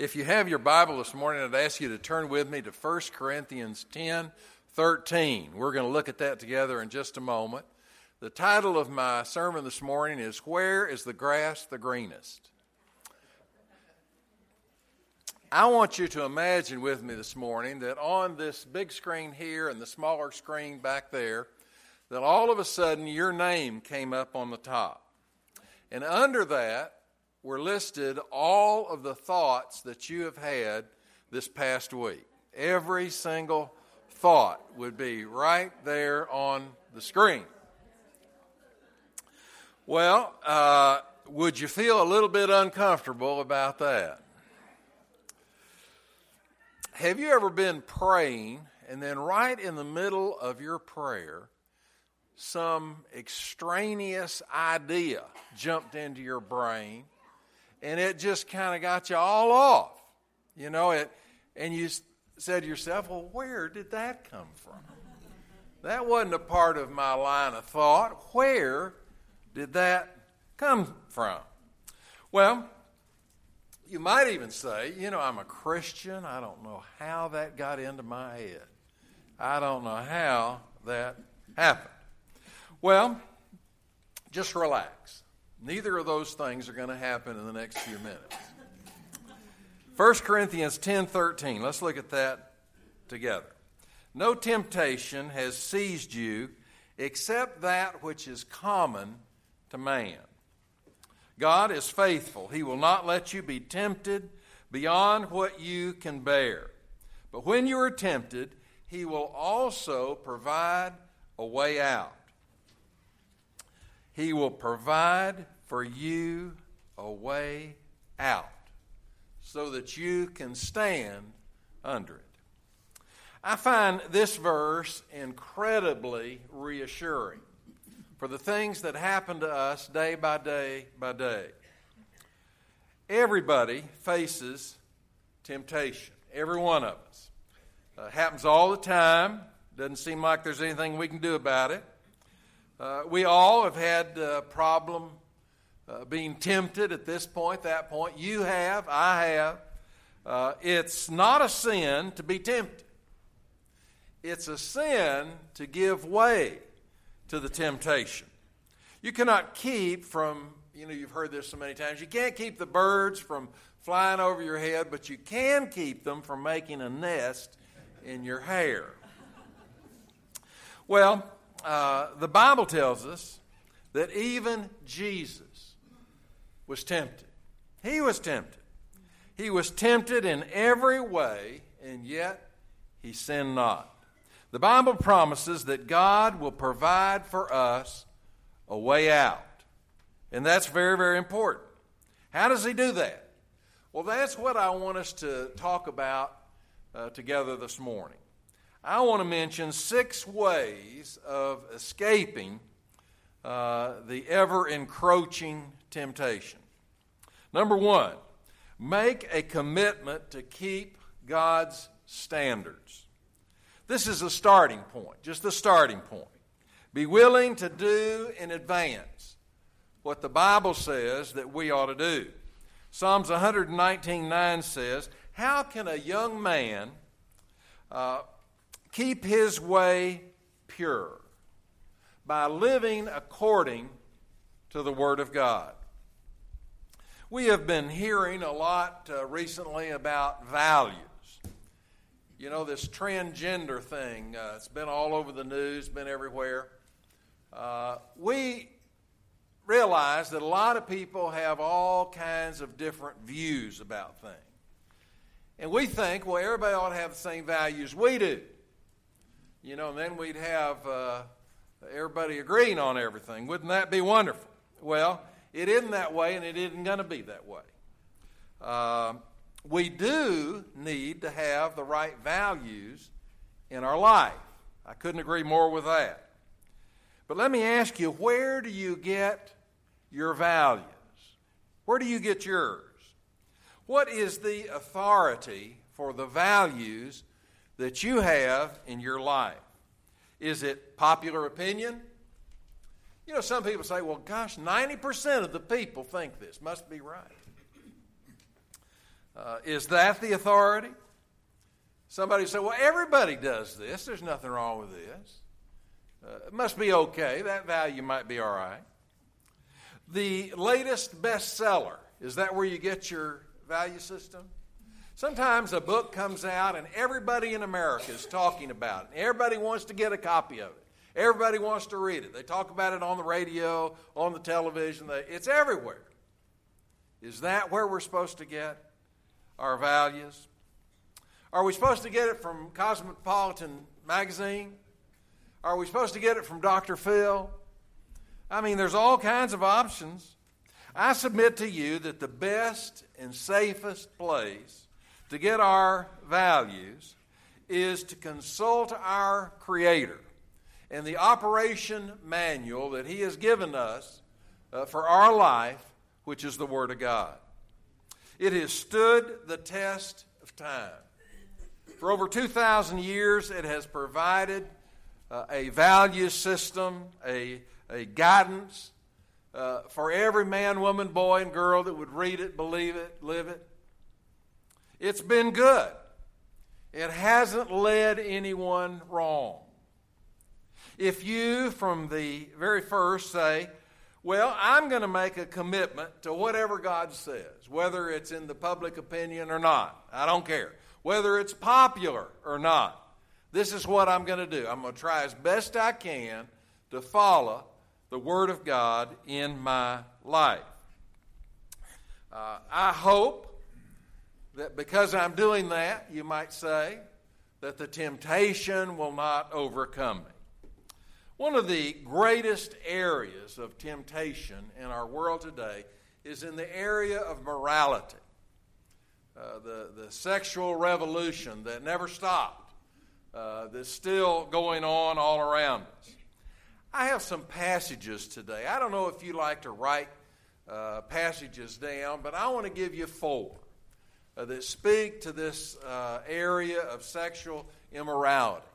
If you have your Bible this morning, I'd ask you to turn with me to 1 Corinthians 10 13. We're going to look at that together in just a moment. The title of my sermon this morning is Where is the Grass the Greenest? I want you to imagine with me this morning that on this big screen here and the smaller screen back there, that all of a sudden your name came up on the top. And under that were listed all of the thoughts that you have had this past week. Every single thought would be right there on the screen. Well, uh, would you feel a little bit uncomfortable about that? Have you ever been praying and then right in the middle of your prayer, some extraneous idea jumped into your brain and it just kind of got you all off? You know, it, and you said to yourself, well, where did that come from? That wasn't a part of my line of thought. Where did that come from? Well, you might even say, you know, I'm a Christian. I don't know how that got into my head. I don't know how that happened. Well, just relax. Neither of those things are going to happen in the next few minutes. 1 Corinthians 10:13. Let's look at that together. No temptation has seized you except that which is common to man. God is faithful. He will not let you be tempted beyond what you can bear. But when you are tempted, He will also provide a way out. He will provide for you a way out so that you can stand under it. I find this verse incredibly reassuring for the things that happen to us day by day by day. Everybody faces temptation, every one of us. Uh, happens all the time. Doesn't seem like there's anything we can do about it. Uh, we all have had a problem uh, being tempted at this point, that point. You have, I have. Uh, it's not a sin to be tempted, it's a sin to give way to the temptation. You cannot keep from, you know, you've heard this so many times, you can't keep the birds from flying over your head, but you can keep them from making a nest in your hair. Well, uh, the Bible tells us that even Jesus was tempted. He was tempted. He was tempted in every way, and yet he sinned not. The Bible promises that God will provide for us a way out. And that's very, very important. How does He do that? Well, that's what I want us to talk about uh, together this morning. I want to mention six ways of escaping uh, the ever encroaching temptation. Number one, make a commitment to keep God's standards. This is a starting point, just the starting point. Be willing to do in advance what the Bible says that we ought to do. Psalms 119 9 says, How can a young man uh, keep his way pure? By living according to the Word of God. We have been hearing a lot uh, recently about values. You know, this transgender thing, uh, it's been all over the news, been everywhere. Uh, we realize that a lot of people have all kinds of different views about things. And we think, well, everybody ought to have the same values we do. You know, and then we'd have uh, everybody agreeing on everything. Wouldn't that be wonderful? Well, it isn't that way, and it isn't going to be that way. Uh, we do need to have the right values in our life. I couldn't agree more with that. But let me ask you where do you get your values? Where do you get yours? What is the authority for the values that you have in your life? Is it popular opinion? You know, some people say, well, gosh, 90% of the people think this. Must be right. Uh, is that the authority? Somebody said, well, everybody does this. There's nothing wrong with this. Uh, it must be okay. That value might be all right. The latest bestseller, is that where you get your value system? Sometimes a book comes out and everybody in America is talking about it. Everybody wants to get a copy of it. Everybody wants to read it. They talk about it on the radio, on the television. It's everywhere. Is that where we're supposed to get our values? Are we supposed to get it from Cosmopolitan Magazine? Are we supposed to get it from Dr. Phil? I mean, there's all kinds of options. I submit to you that the best and safest place to get our values is to consult our Creator and the operation manual that He has given us uh, for our life, which is the Word of God. It has stood the test of time. For over 2,000 years, it has provided uh, a value system, a, a guidance uh, for every man, woman, boy, and girl that would read it, believe it, live it. It's been good. It hasn't led anyone wrong. If you, from the very first, say, Well, I'm going to make a commitment to whatever God says, whether it's in the public opinion or not, I don't care. Whether it's popular or not, this is what I'm going to do. I'm going to try as best I can to follow the Word of God in my life. Uh, I hope that because I'm doing that, you might say, that the temptation will not overcome me. One of the greatest areas of temptation in our world today is in the area of morality. Uh, the, the sexual revolution that never stopped, uh, that's still going on all around us. I have some passages today. I don't know if you like to write uh, passages down, but I want to give you four uh, that speak to this uh, area of sexual immorality.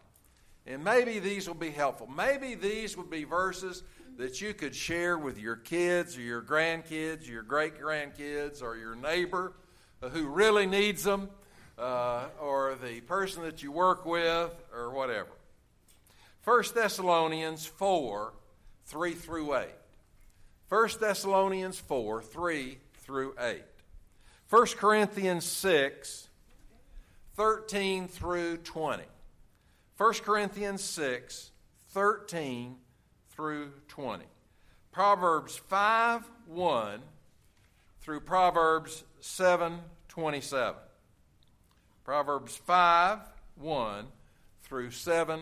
And maybe these will be helpful. Maybe these would be verses that you could share with your kids or your grandkids, or your great grandkids, or your neighbor who really needs them, uh, or the person that you work with, or whatever. 1 Thessalonians 4 3 through 8. 1 Thessalonians 4 3 through 8. 1 Corinthians 6 13 through 20. 1 Corinthians 6, 13 through 20. Proverbs 5, 1 through Proverbs 7, 27. Proverbs 5, 1 through 7,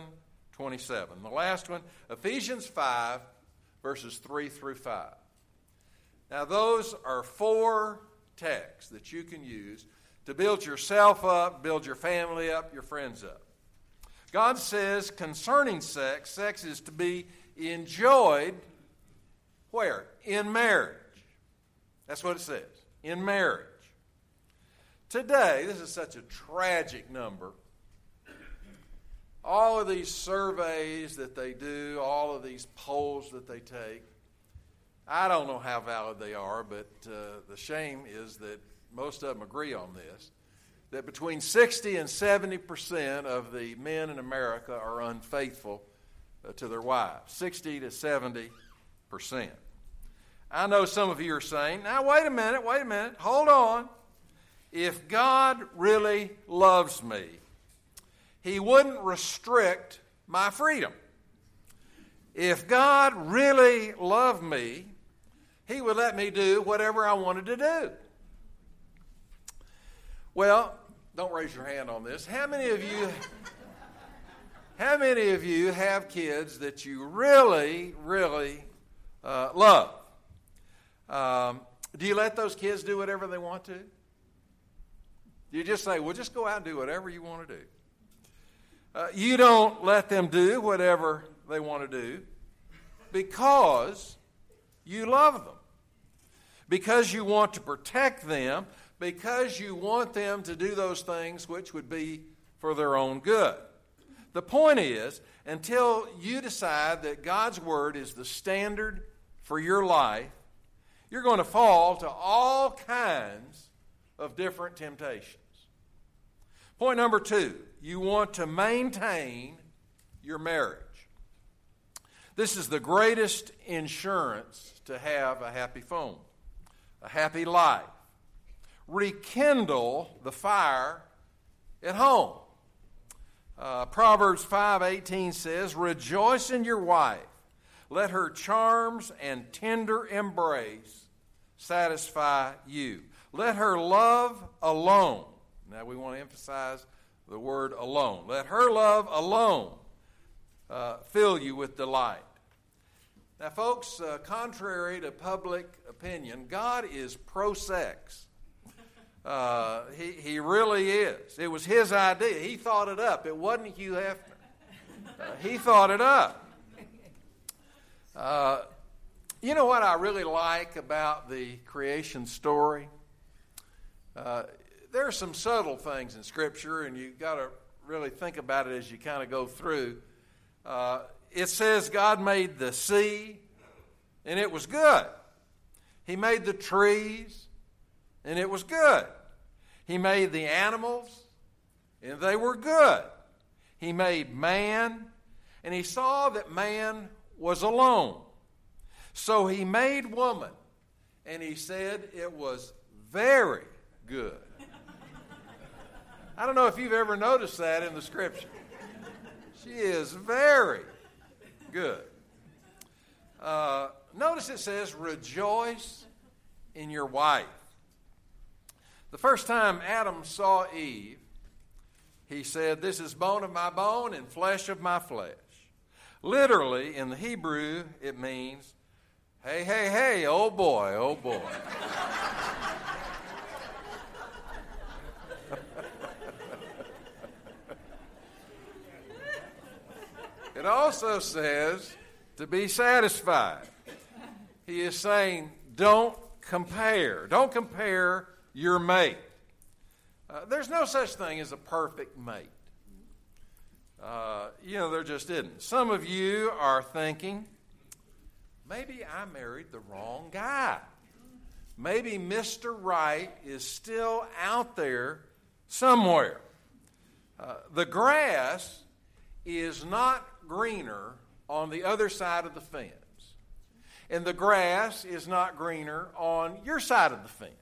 27. The last one, Ephesians 5, verses 3 through 5. Now, those are four texts that you can use to build yourself up, build your family up, your friends up. God says concerning sex, sex is to be enjoyed where? In marriage. That's what it says. In marriage. Today, this is such a tragic number. All of these surveys that they do, all of these polls that they take, I don't know how valid they are, but uh, the shame is that most of them agree on this that between 60 and 70 percent of the men in America are unfaithful uh, to their wives. 60 to 70 percent. I know some of you are saying, now, wait a minute, wait a minute, hold on. If God really loves me, He wouldn't restrict my freedom. If God really loved me, He would let me do whatever I wanted to do. Well, don't raise your hand on this. How many of you how many of you have kids that you really, really uh, love? Um, do you let those kids do whatever they want to? You just say, well, just go out and do whatever you want to do? Uh, you don't let them do whatever they want to do because you love them, because you want to protect them, because you want them to do those things which would be for their own good. The point is, until you decide that God's Word is the standard for your life, you're going to fall to all kinds of different temptations. Point number two you want to maintain your marriage. This is the greatest insurance to have a happy phone, a happy life. Rekindle the fire at home. Uh, Proverbs 5:18 says, "Rejoice in your wife; let her charms and tender embrace satisfy you. Let her love alone." Now we want to emphasize the word alone. Let her love alone uh, fill you with delight. Now, folks, uh, contrary to public opinion, God is pro sex. Uh, he, he really is. It was his idea. He thought it up. It wasn't Hugh Hefner. Uh, he thought it up. Uh, you know what I really like about the creation story? Uh, there are some subtle things in Scripture, and you've got to really think about it as you kind of go through. Uh, it says God made the sea, and it was good. He made the trees, and it was good. He made the animals, and they were good. He made man, and he saw that man was alone. So he made woman, and he said it was very good. I don't know if you've ever noticed that in the scripture. She is very good. Uh, notice it says, rejoice in your wife. The first time Adam saw Eve, he said, This is bone of my bone and flesh of my flesh. Literally, in the Hebrew, it means, Hey, hey, hey, oh boy, oh boy. It also says to be satisfied. He is saying, don't compare. Don't compare your mate. Uh, there's no such thing as a perfect mate. Uh, you know, there just isn't. Some of you are thinking, maybe I married the wrong guy. Maybe Mr. Right is still out there somewhere. Uh, the grass is not greener on the other side of the fence. And the grass is not greener on your side of the fence.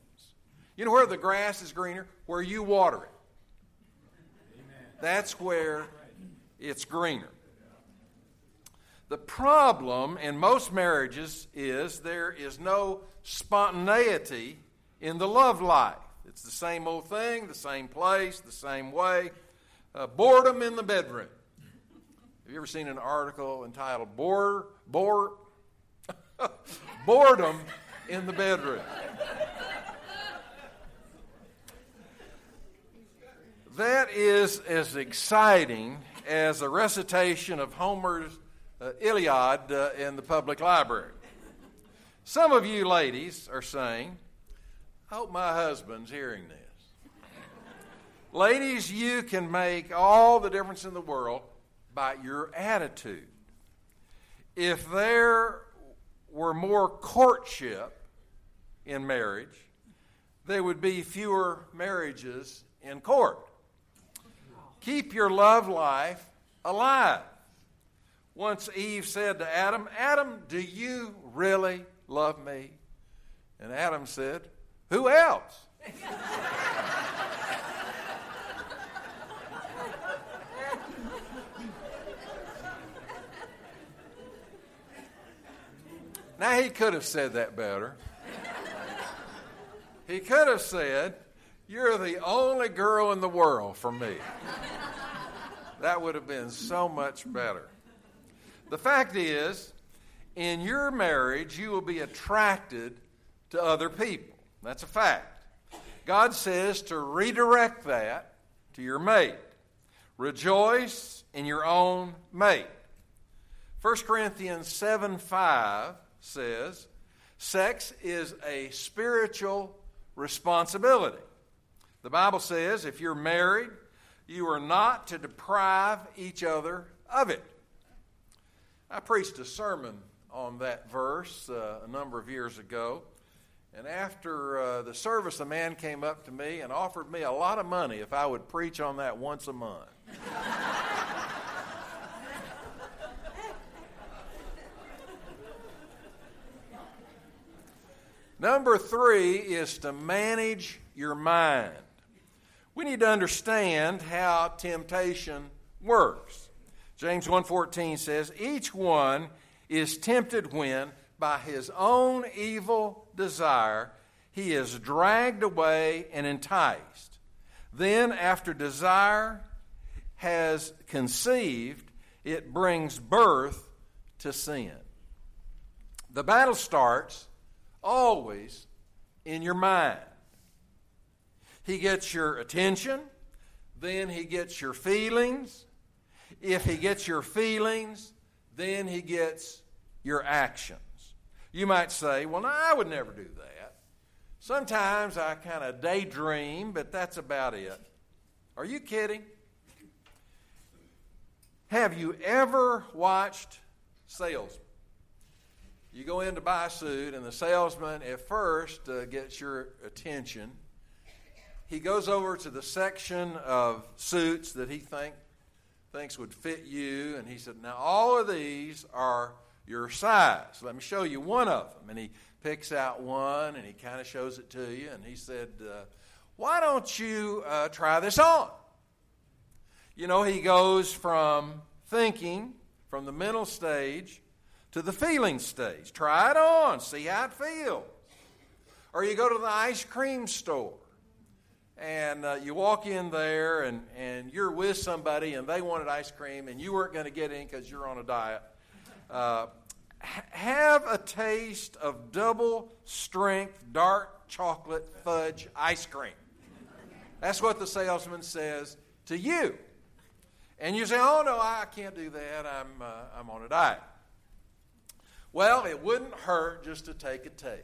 You know where the grass is greener? Where you water it. Amen. That's where it's greener. The problem in most marriages is there is no spontaneity in the love life. It's the same old thing, the same place, the same way. Uh, boredom in the bedroom. Have you ever seen an article entitled Bore, Bore, Boredom in the Bedroom? That is as exciting as a recitation of Homer's uh, Iliad uh, in the public library. Some of you ladies are saying, I hope my husband's hearing this. ladies, you can make all the difference in the world by your attitude. If there were more courtship in marriage, there would be fewer marriages in court. Keep your love life alive. Once Eve said to Adam, Adam, do you really love me? And Adam said, Who else? Now, he could have said that better. He could have said, You're the only girl in the world for me. That would have been so much better. The fact is, in your marriage, you will be attracted to other people. That's a fact. God says to redirect that to your mate. Rejoice in your own mate. 1 Corinthians 7 5 says sex is a spiritual responsibility. The Bible says if you're married, you are not to deprive each other of it. I preached a sermon on that verse uh, a number of years ago, And after uh, the service, a man came up to me and offered me a lot of money if I would preach on that once a month. Number three is to manage your mind. We need to understand how temptation works. James 1:14 says, "Each one is tempted when by his own evil desire he is dragged away and enticed. Then after desire has conceived, it brings birth to sin." The battle starts always in your mind. He gets your attention, then he gets your feelings. If he gets your feelings, then he gets your actions. You might say, Well, no, I would never do that. Sometimes I kind of daydream, but that's about it. Are you kidding? Have you ever watched salesmen? You go in to buy a suit, and the salesman at first uh, gets your attention. He goes over to the section of suits that he think, thinks would fit you, and he said, Now, all of these are your size. Let me show you one of them. And he picks out one, and he kind of shows it to you, and he said, uh, Why don't you uh, try this on? You know, he goes from thinking, from the mental stage, to the feeling stage. Try it on, see how it feels. Or you go to the ice cream store and uh, you walk in there and, and you're with somebody and they wanted ice cream and you weren't going to get in because you're on a diet. Uh, have a taste of double strength dark chocolate fudge ice cream. That's what the salesman says to you. And you say, oh, no, I can't do that. I'm, uh, I'm on a diet. Well, it wouldn't hurt just to take a taste.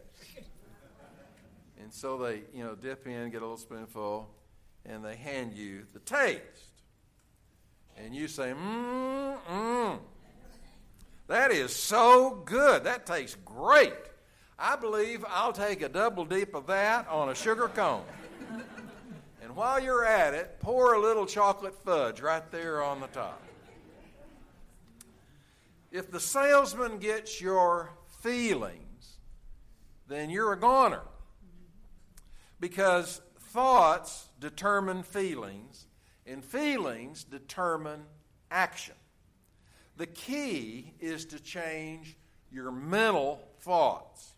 And so they, you know, dip in, get a little spoonful, and they hand you the taste. And you say, mmm, mmm. That is so good. That tastes great. I believe I'll take a double dip of that on a sugar cone. and while you're at it, pour a little chocolate fudge right there on the top. If the salesman gets your feelings, then you're a goner. Because thoughts determine feelings, and feelings determine action. The key is to change your mental thoughts.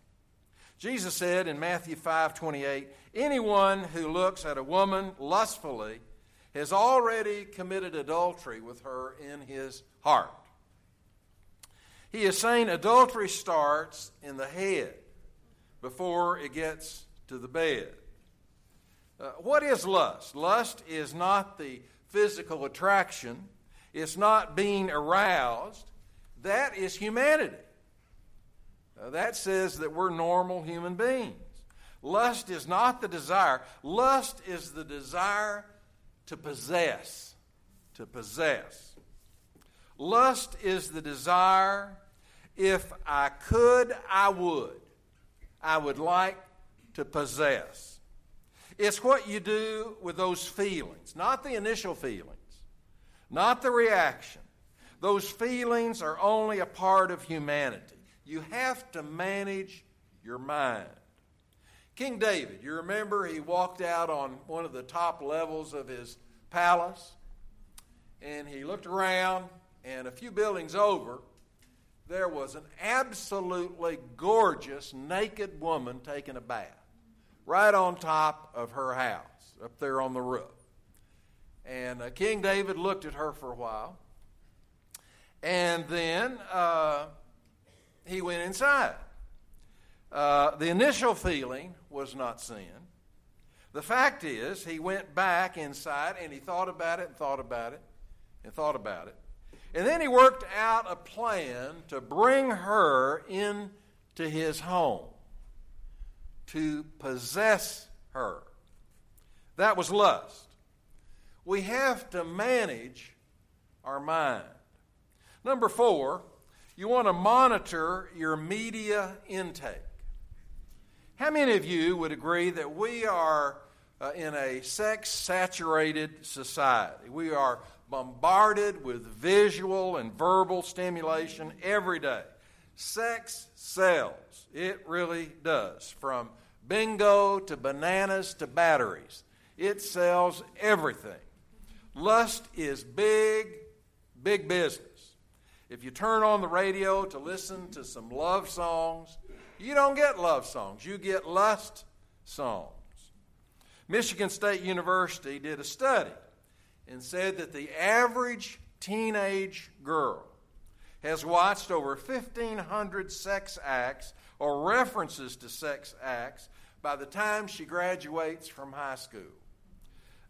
Jesus said in Matthew 5 28, anyone who looks at a woman lustfully has already committed adultery with her in his heart. He is saying adultery starts in the head before it gets to the bed. Uh, what is lust? Lust is not the physical attraction, it's not being aroused. That is humanity. Uh, that says that we're normal human beings. Lust is not the desire, lust is the desire to possess. To possess. Lust is the desire, if I could, I would. I would like to possess. It's what you do with those feelings, not the initial feelings, not the reaction. Those feelings are only a part of humanity. You have to manage your mind. King David, you remember he walked out on one of the top levels of his palace and he looked around and a few buildings over, there was an absolutely gorgeous naked woman taking a bath right on top of her house, up there on the roof. And uh, King David looked at her for a while, and then uh, he went inside. Uh, the initial feeling was not sin. The fact is, he went back inside and he thought about it and thought about it and thought about it. And then he worked out a plan to bring her into his home, to possess her. That was lust. We have to manage our mind. Number four, you want to monitor your media intake. How many of you would agree that we are uh, in a sex saturated society? We are bombarded with visual and verbal stimulation every day. Sex sells. It really does. From bingo to bananas to batteries, it sells everything. Lust is big, big business. If you turn on the radio to listen to some love songs, you don't get love songs, you get lust songs. Michigan State University did a study and said that the average teenage girl has watched over 1,500 sex acts or references to sex acts by the time she graduates from high school.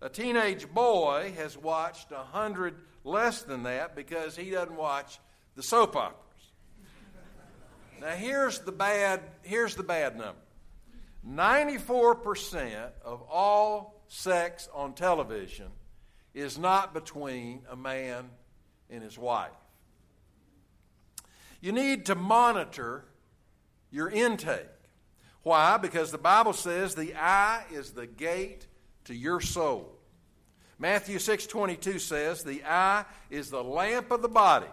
A teenage boy has watched 100 less than that because he doesn't watch the soap operas. Now here's the bad here's the bad number. 94% of all sex on television is not between a man and his wife. You need to monitor your intake. Why? Because the Bible says the eye is the gate to your soul. Matthew 6:22 says, "The eye is the lamp of the body.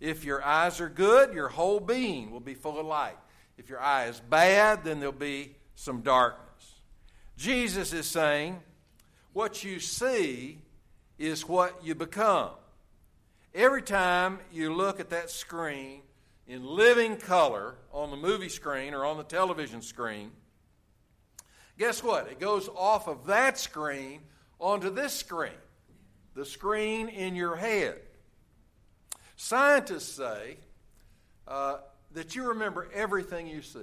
If your eyes are good, your whole being will be full of light. If your eye is bad, then there'll be some darkness." Jesus is saying, what you see is what you become. Every time you look at that screen in living color on the movie screen or on the television screen, guess what? It goes off of that screen onto this screen, the screen in your head. Scientists say uh, that you remember everything you see.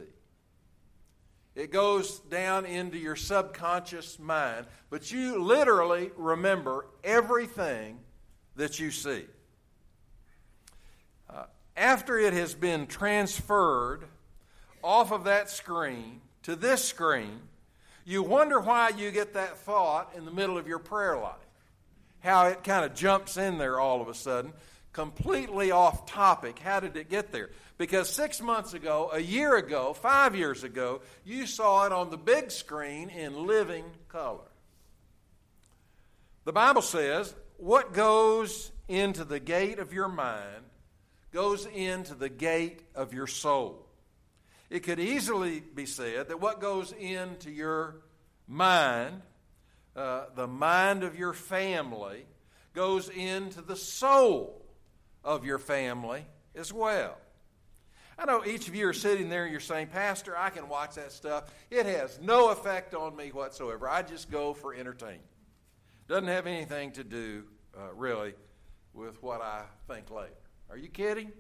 It goes down into your subconscious mind, but you literally remember everything that you see. Uh, after it has been transferred off of that screen to this screen, you wonder why you get that thought in the middle of your prayer life. How it kind of jumps in there all of a sudden, completely off topic. How did it get there? Because six months ago, a year ago, five years ago, you saw it on the big screen in living color. The Bible says, what goes into the gate of your mind goes into the gate of your soul. It could easily be said that what goes into your mind, uh, the mind of your family, goes into the soul of your family as well. I know each of you are sitting there and you're saying, Pastor, I can watch that stuff. It has no effect on me whatsoever. I just go for entertainment. Doesn't have anything to do, uh, really, with what I think later. Are you kidding?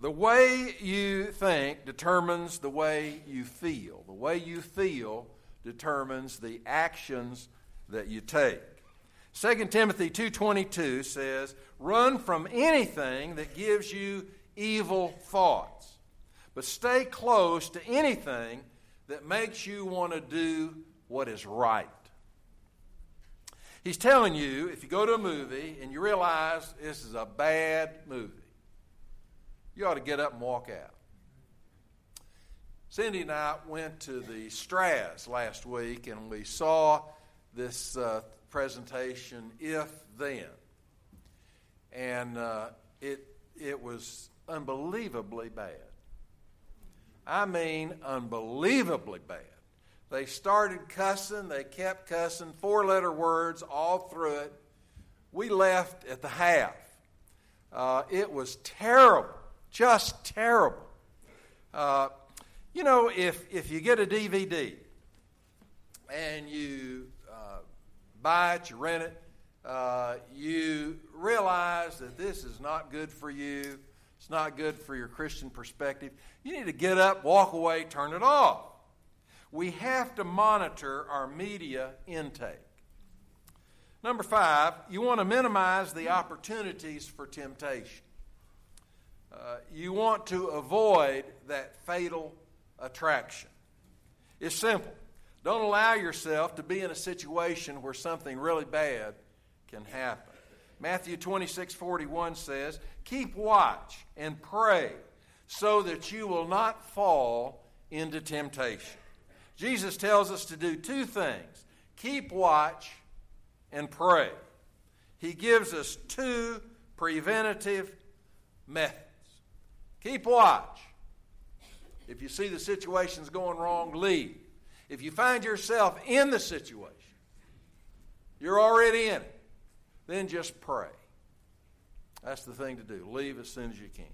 The way you think determines the way you feel. The way you feel determines the actions that you take. 2 Timothy 2:22 says, "Run from anything that gives you evil thoughts. But stay close to anything that makes you want to do what is right. He's telling you if you go to a movie and you realize this is a bad movie, you ought to get up and walk out. Cindy and I went to the Straz last week and we saw this uh, presentation, If Then. And uh, it, it was unbelievably bad. I mean, unbelievably bad. They started cussing, they kept cussing, four letter words all through it. We left at the half. Uh, it was terrible, just terrible. Uh, you know, if, if you get a DVD and you buy it, you rent it, uh, you realize that this is not good for you, it's not good for your Christian perspective. You need to get up, walk away, turn it off. We have to monitor our media intake. Number five, you want to minimize the opportunities for temptation. Uh, you want to avoid that fatal attraction. It's simple. Don't allow yourself to be in a situation where something really bad can happen. Matthew 26 41 says, Keep watch and pray so that you will not fall into temptation. Jesus tells us to do two things keep watch and pray. He gives us two preventative methods. Keep watch. If you see the situation's going wrong, leave. If you find yourself in the situation, you're already in it, then just pray. That's the thing to do. Leave as soon as you can.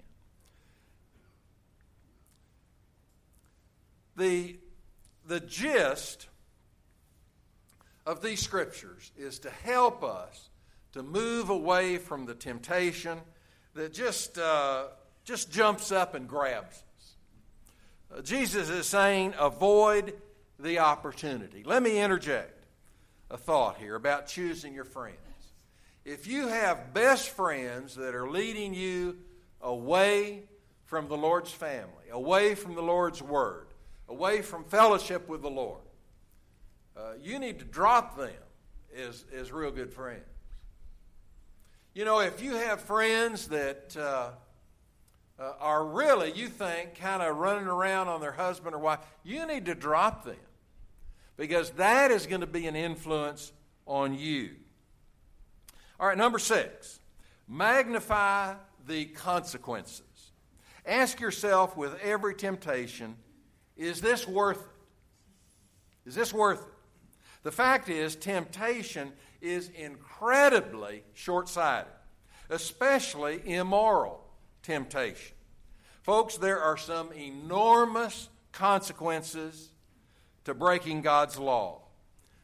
The, the gist of these scriptures is to help us to move away from the temptation that just, uh, just jumps up and grabs us. Uh, Jesus is saying, avoid the opportunity. Let me interject a thought here about choosing your friends. If you have best friends that are leading you away from the Lord's family, away from the Lord's Word, away from fellowship with the Lord, uh, you need to drop them as, as real good friends. You know, if you have friends that uh, uh, are really, you think, kind of running around on their husband or wife, you need to drop them because that is going to be an influence on you. All right, number six magnify the consequences. Ask yourself with every temptation is this worth it? Is this worth it? The fact is, temptation is incredibly short sighted, especially immoral temptation. Folks, there are some enormous consequences to breaking God's law.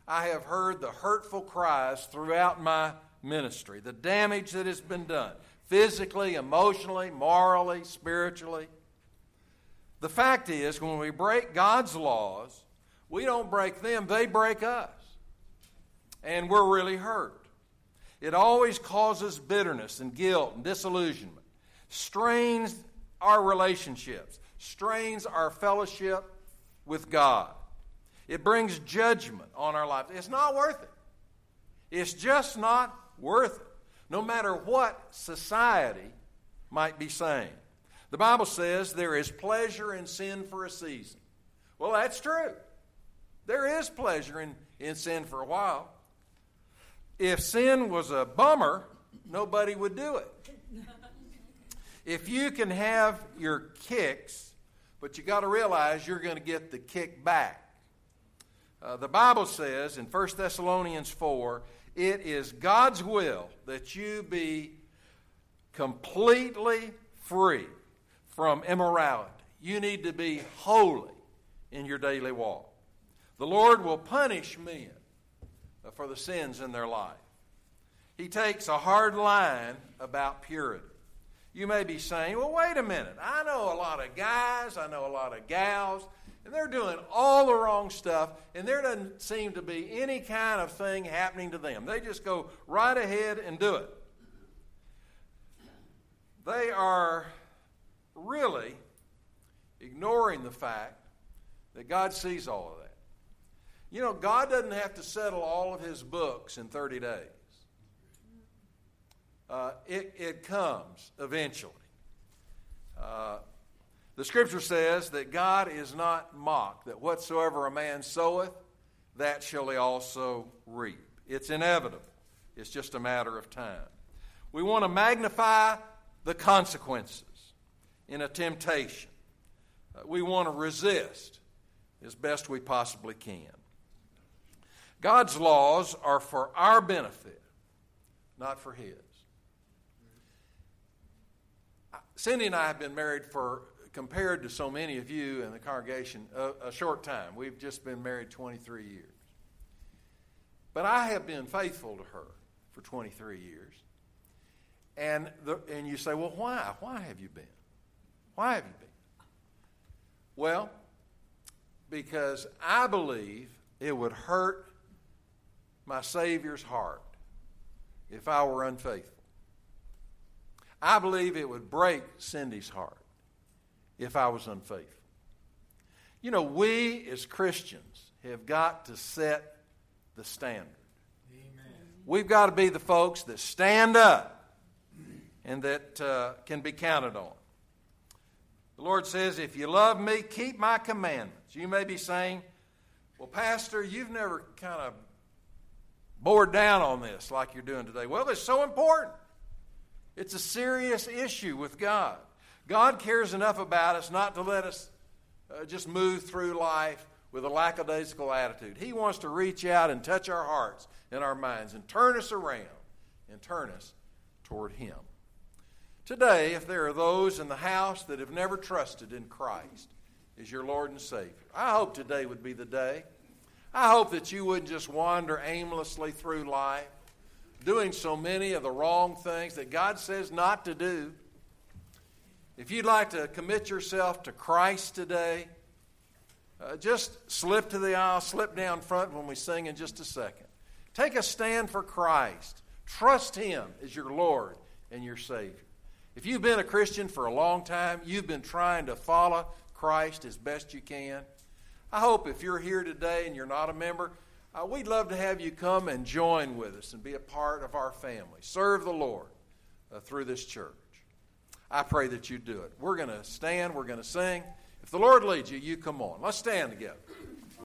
I have heard the hurtful cries throughout my ministry, the damage that has been done physically, emotionally, morally, spiritually. The fact is, when we break God's laws, we don't break them, they break us. And we're really hurt. It always causes bitterness and guilt and disillusionment, strains our relationships, strains our fellowship with God. It brings judgment on our lives. It's not worth it. It's just not worth it, no matter what society might be saying. The Bible says there is pleasure in sin for a season. Well, that's true. There is pleasure in, in sin for a while. If sin was a bummer, nobody would do it. If you can have your kicks, but you got to realize you're going to get the kick back. Uh, the Bible says in 1 Thessalonians 4 it is God's will that you be completely free from immorality. You need to be holy in your daily walk. The Lord will punish men for the sins in their life. He takes a hard line about purity. You may be saying, well, wait a minute. I know a lot of guys, I know a lot of gals, and they're doing all the wrong stuff, and there doesn't seem to be any kind of thing happening to them. They just go right ahead and do it. They are really ignoring the fact that God sees all of that. You know, God doesn't have to settle all of his books in 30 days. Uh, it, it comes eventually. Uh, the scripture says that God is not mocked, that whatsoever a man soweth, that shall he also reap. It's inevitable, it's just a matter of time. We want to magnify the consequences in a temptation. Uh, we want to resist as best we possibly can. God's laws are for our benefit, not for His. Cindy and I have been married for, compared to so many of you in the congregation, a, a short time. We've just been married 23 years. But I have been faithful to her for 23 years. And, the, and you say, well, why? Why have you been? Why have you been? Well, because I believe it would hurt my Savior's heart if I were unfaithful. I believe it would break Cindy's heart if I was unfaithful. You know, we as Christians have got to set the standard. Amen. We've got to be the folks that stand up and that uh, can be counted on. The Lord says, If you love me, keep my commandments. You may be saying, Well, Pastor, you've never kind of bored down on this like you're doing today. Well, it's so important. It's a serious issue with God. God cares enough about us not to let us uh, just move through life with a lackadaisical attitude. He wants to reach out and touch our hearts and our minds and turn us around and turn us toward Him. Today, if there are those in the house that have never trusted in Christ as your Lord and Savior, I hope today would be the day. I hope that you wouldn't just wander aimlessly through life, doing so many of the wrong things that God says not to do. If you'd like to commit yourself to Christ today, uh, just slip to the aisle, slip down front when we sing in just a second. Take a stand for Christ. Trust Him as your Lord and your Savior. If you've been a Christian for a long time, you've been trying to follow Christ as best you can. I hope if you're here today and you're not a member, uh, we'd love to have you come and join with us and be a part of our family. Serve the Lord uh, through this church. I pray that you do it. We're going to stand, we're going to sing. If the Lord leads you, you come on. Let's stand together.